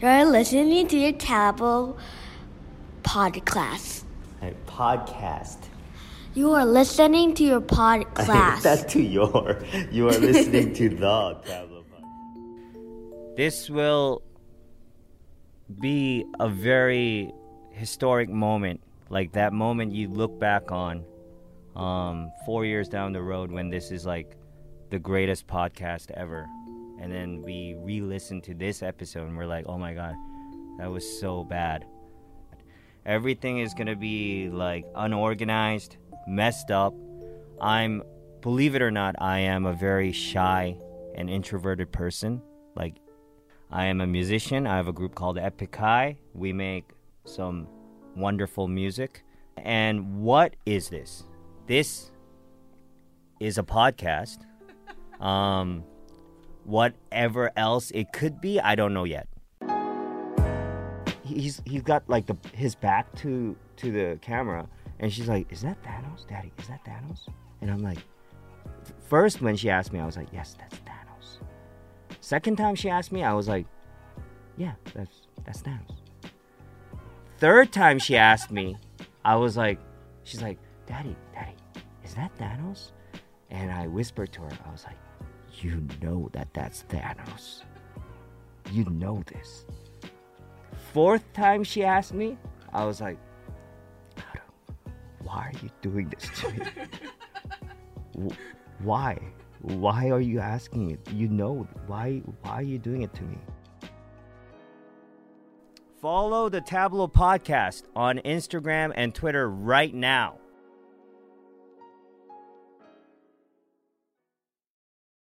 You're listening to your Tablo podcast. Hey, podcast. You are listening to your podcast. That's to your. You are listening to the Tablo Podcast. This will be a very historic moment. Like that moment you look back on um, four years down the road when this is like the greatest podcast ever. And then we re listen to this episode and we're like, oh my god, that was so bad. Everything is gonna be like unorganized, messed up. I'm, believe it or not, I am a very shy and introverted person. Like, I am a musician. I have a group called Epic High. We make some wonderful music. And what is this? This is a podcast. Um, whatever else it could be, I don't know yet. He's he's got like the his back to to the camera, and she's like, "Is that Thanos, Daddy? Is that Thanos?" And I'm like, first when she asked me, I was like, "Yes, that's Thanos." Second time she asked me, I was like, "Yeah, that's that's Thanos." Third time she asked me, I was like, she's like, Daddy, Daddy, is that Thanos? And I whispered to her, I was like, You know that that's Thanos. You know this. Fourth time she asked me, I was like, Why are you doing this to me? why? Why are you asking it? You know, why, why are you doing it to me? Follow the Tablo Podcast on Instagram and Twitter right now.